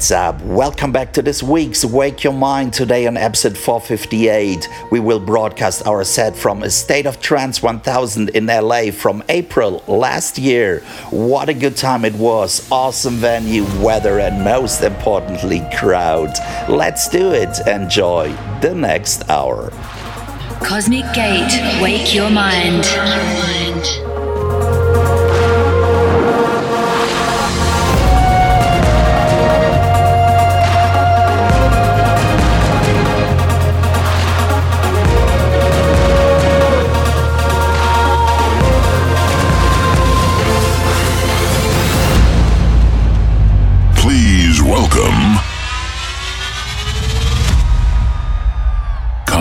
What's up? Welcome back to this week's Wake Your Mind. Today on episode 458, we will broadcast our set from A State of Trance 1000 in LA from April last year. What a good time it was! Awesome venue, weather, and most importantly, crowd. Let's do it. Enjoy the next hour. Cosmic Gate, wake your mind.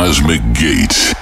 Cosmic Gate.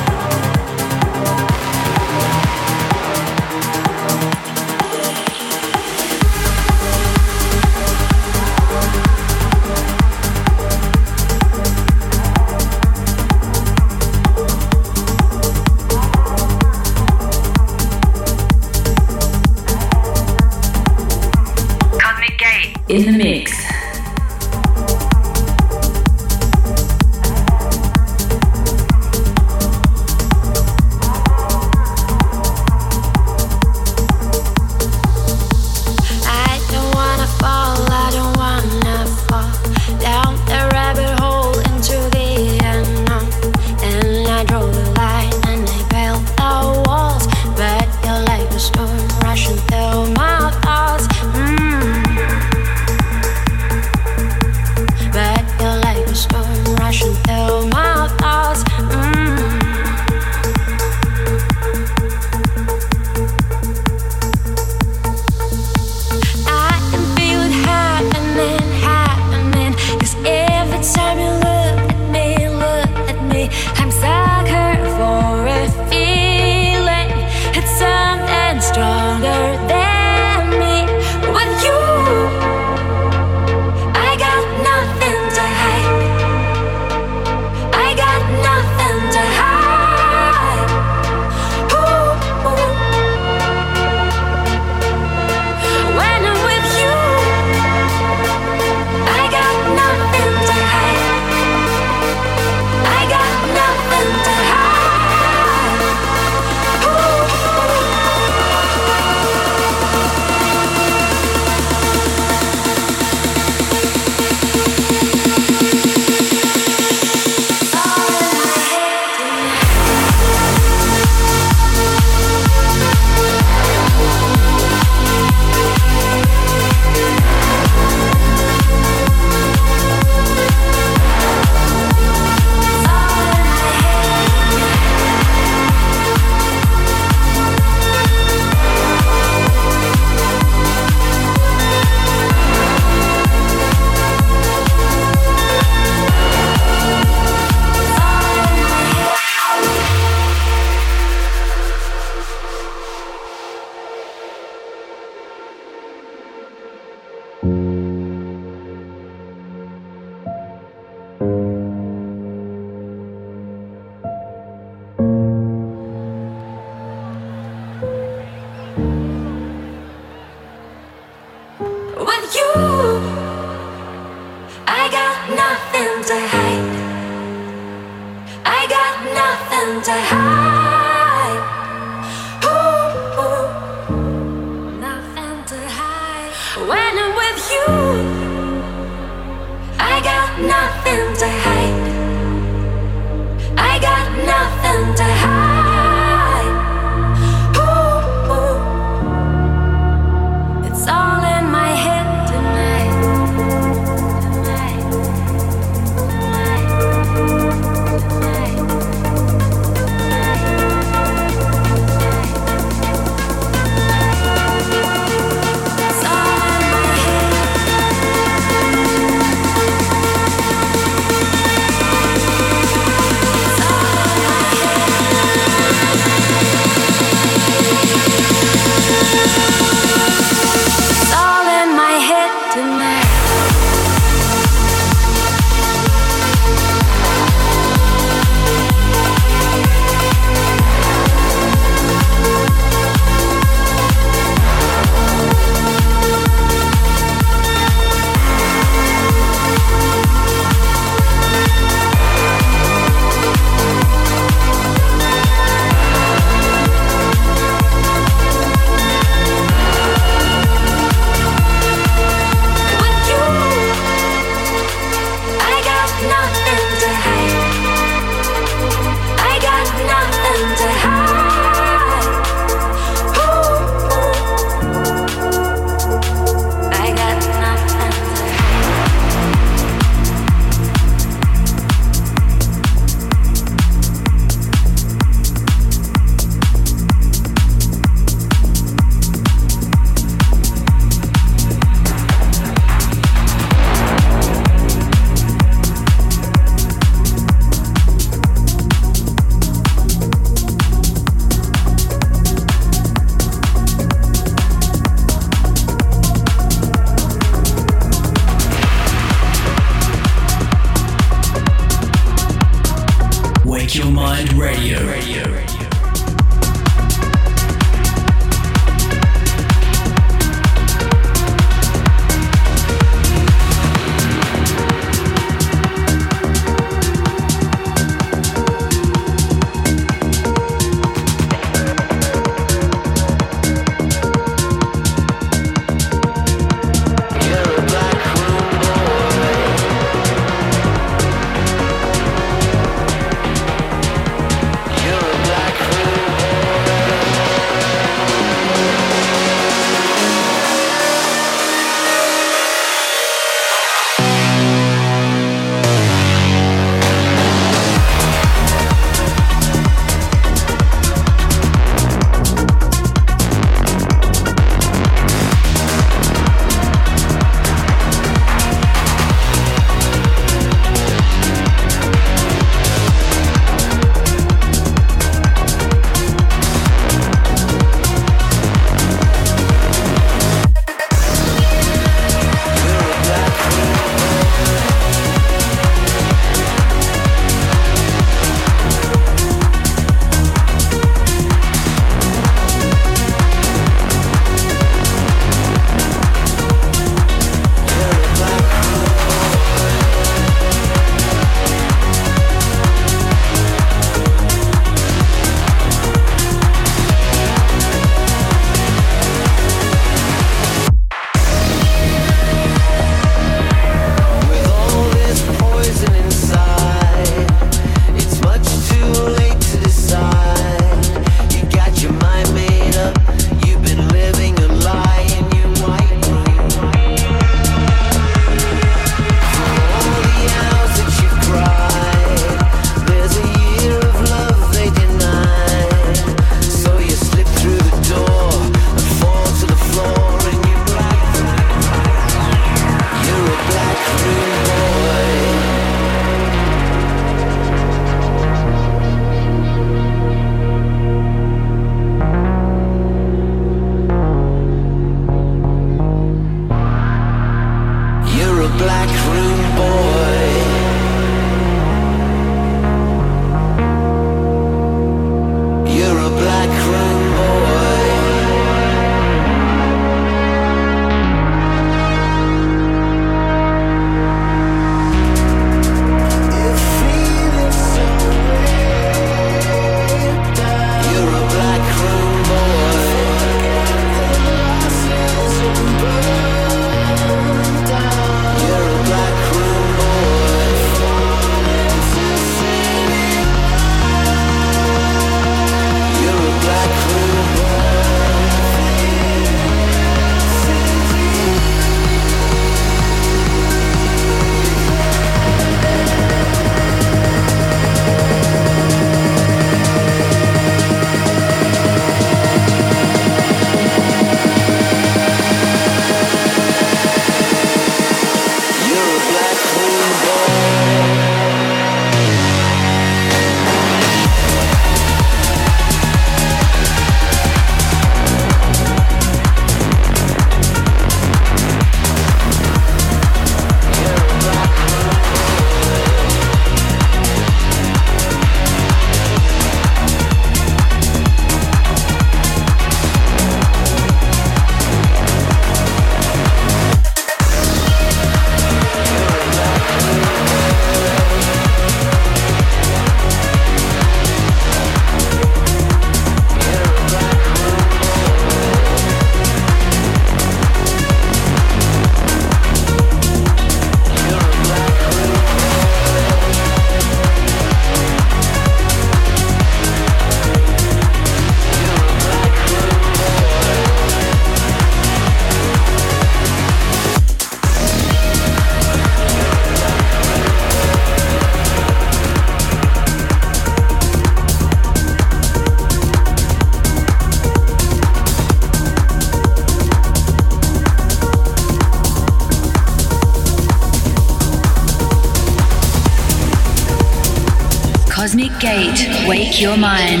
Your mind.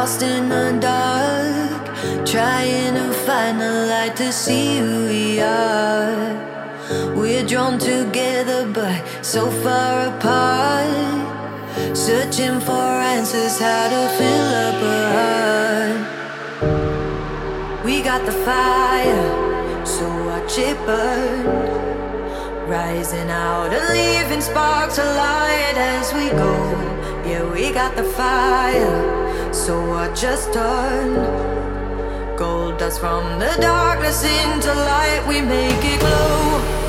lost in the dark, trying to find the light to see who we are. We're drawn together, but so far apart. Searching for answers, how to fill up a heart. We got the fire, so watch it burn. Rising out and leaving sparks alight as we go. Yeah, we got the fire. So I just turn gold dust from the darkness into light. We make it glow.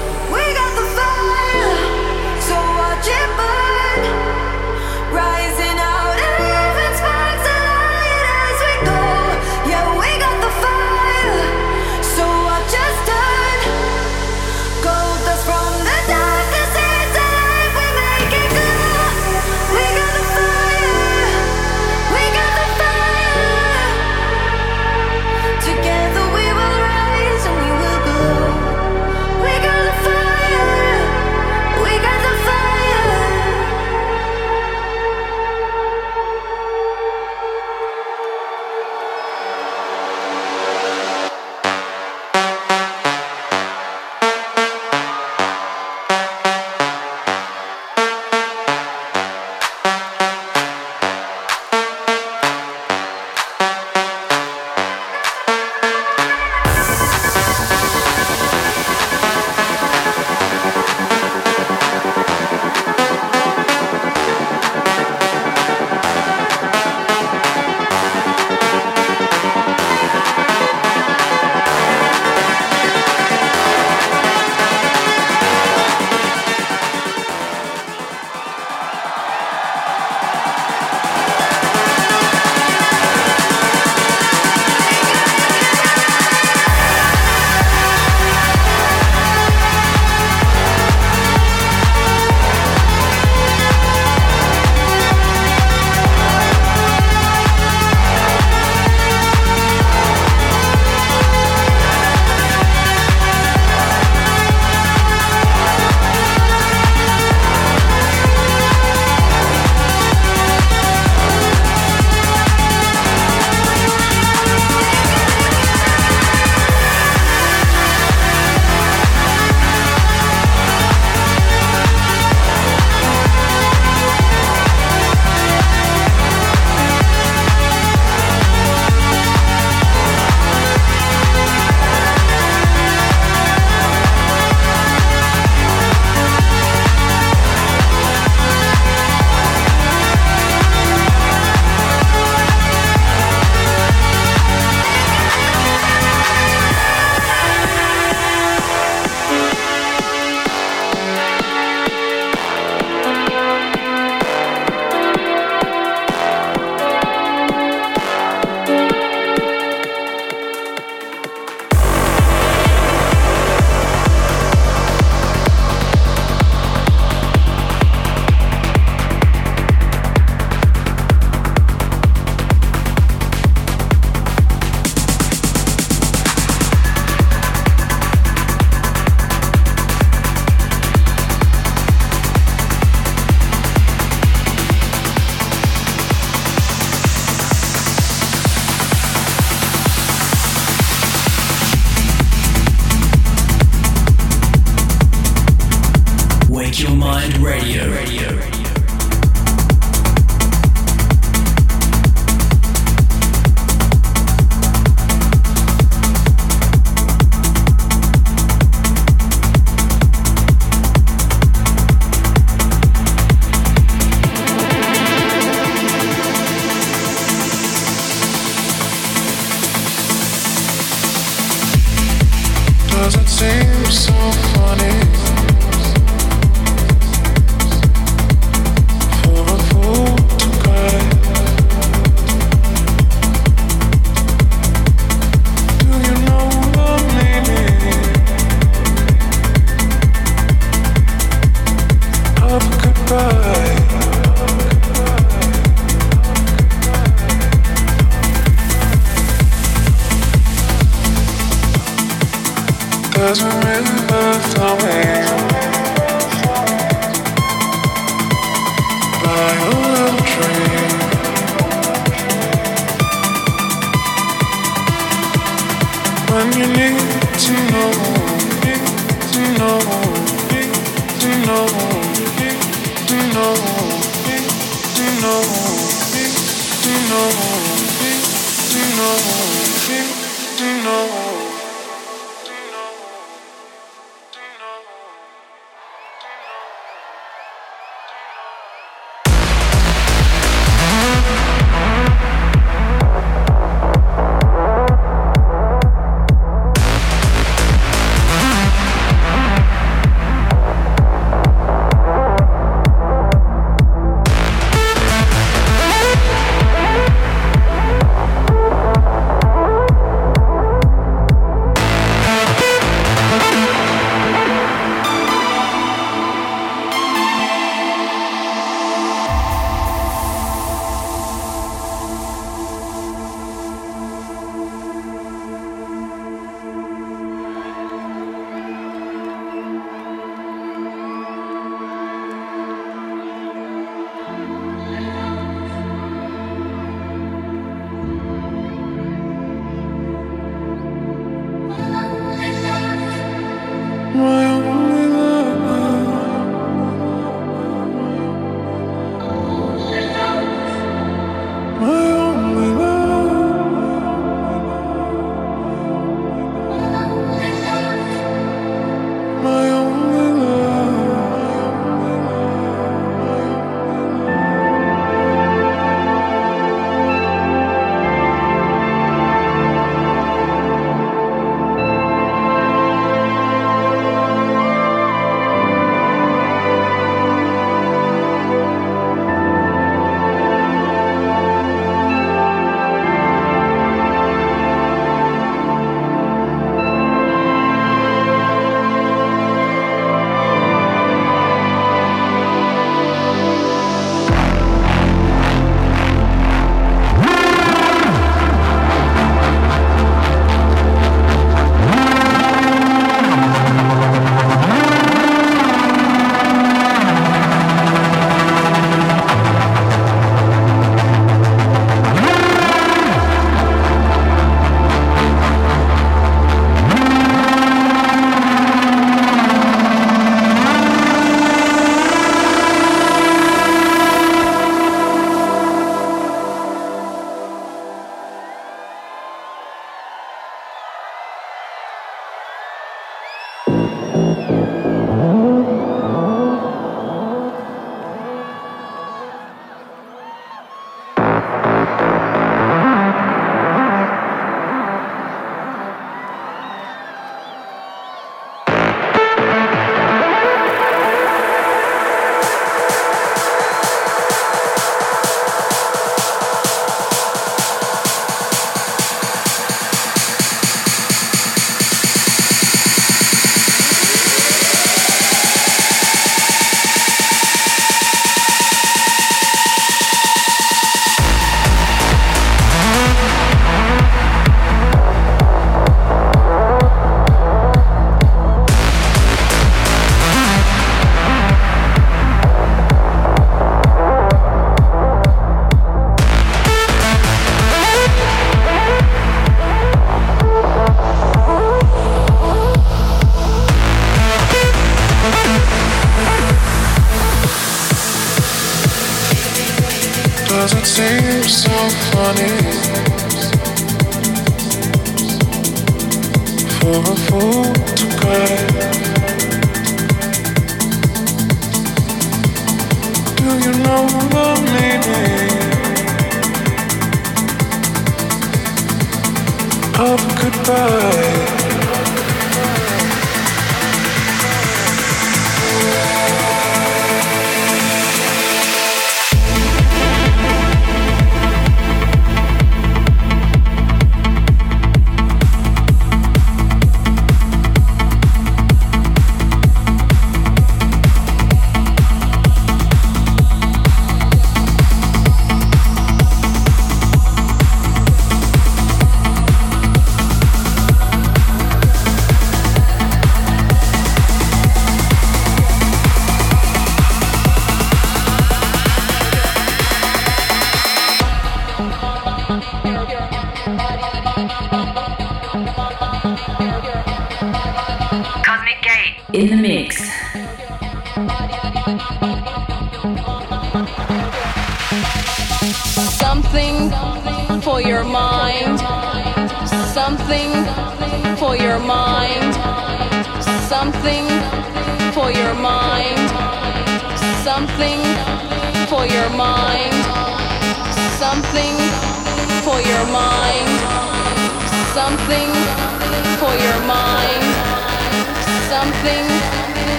Of goodbye?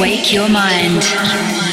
Wake your mind.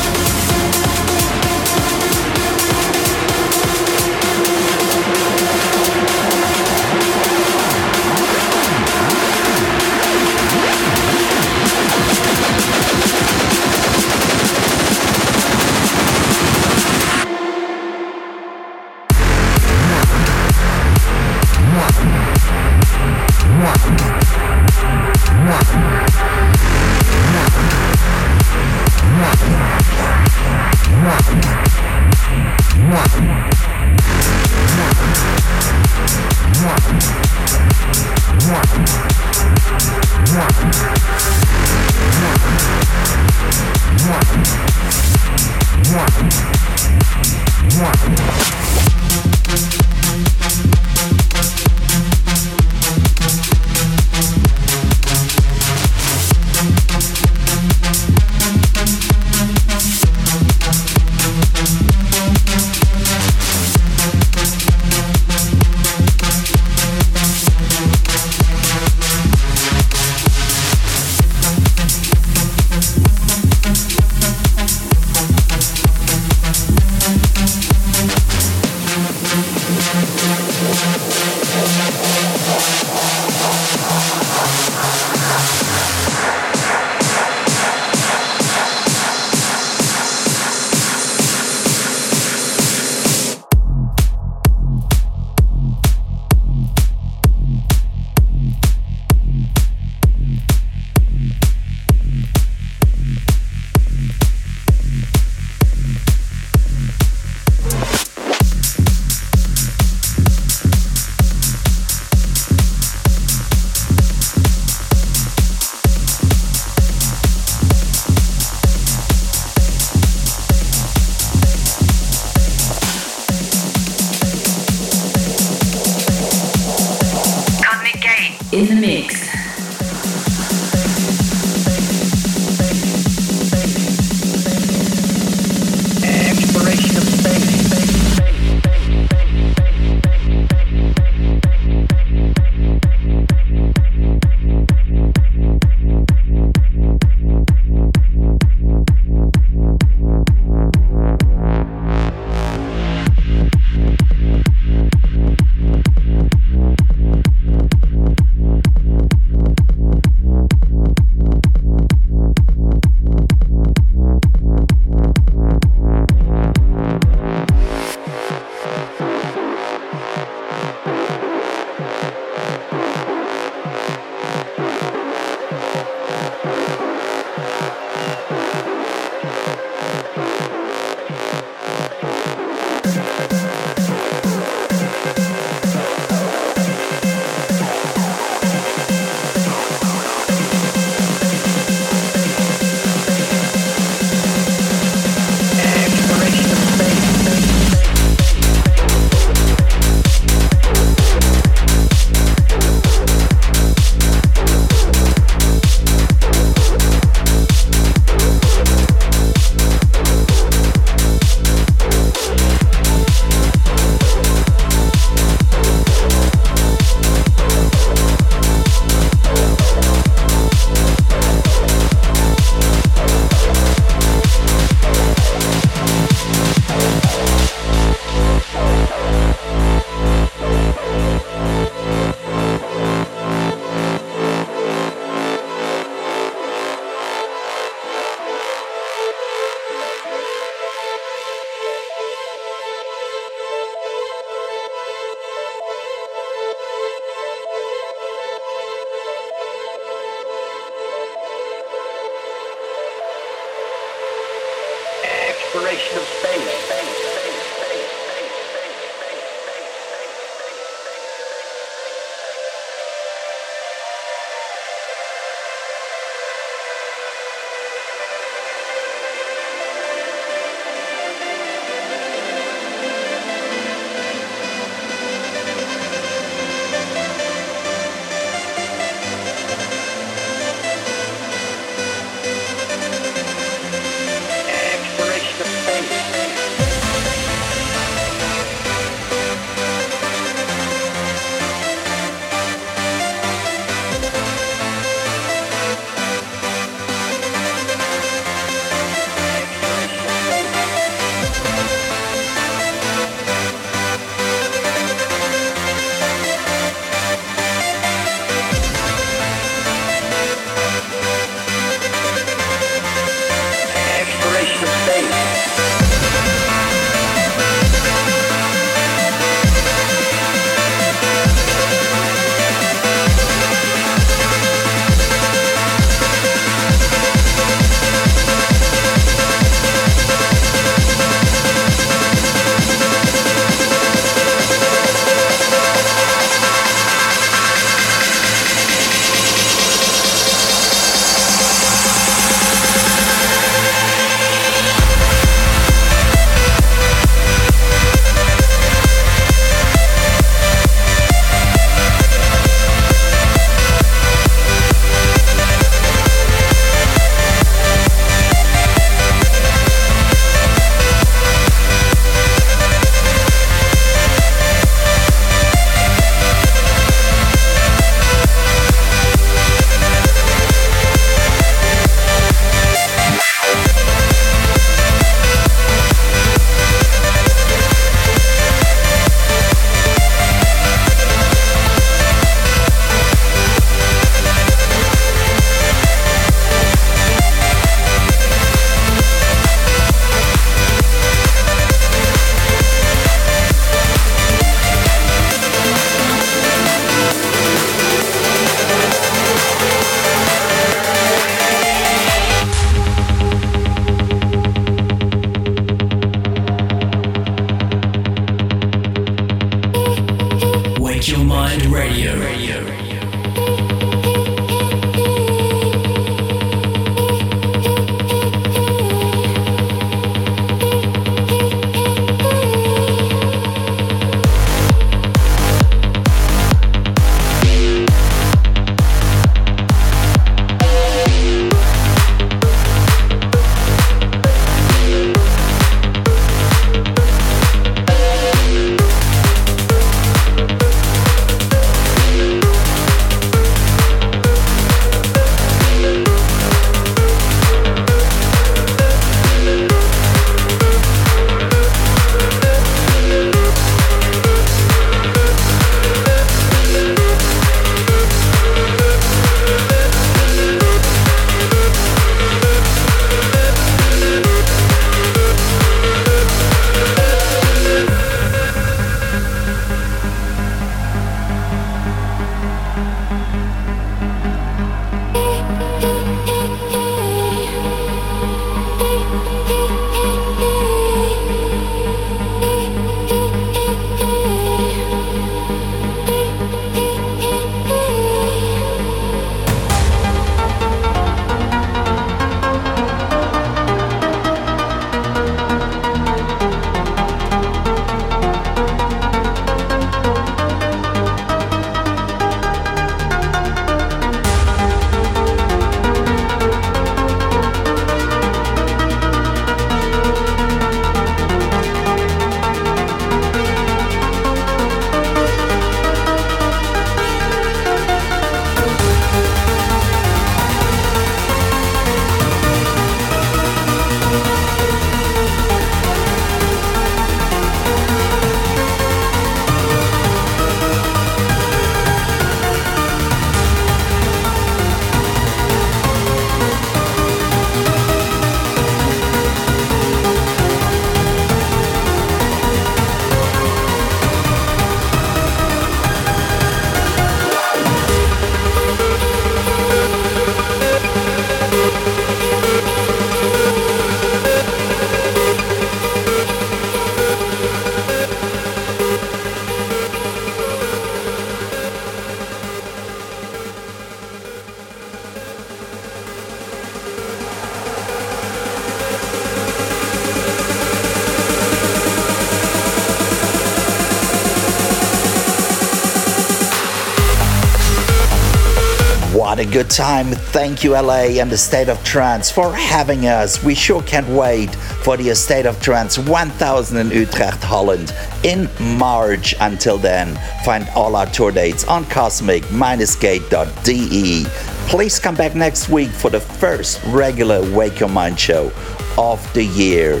Good time. Thank you, LA and the State of Trance, for having us. We sure can't wait for the State of Trance 1000 in Utrecht, Holland in March. Until then, find all our tour dates on cosmic-gate.de. Please come back next week for the first regular Wake Your Mind show of the year.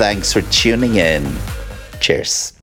Thanks for tuning in. Cheers.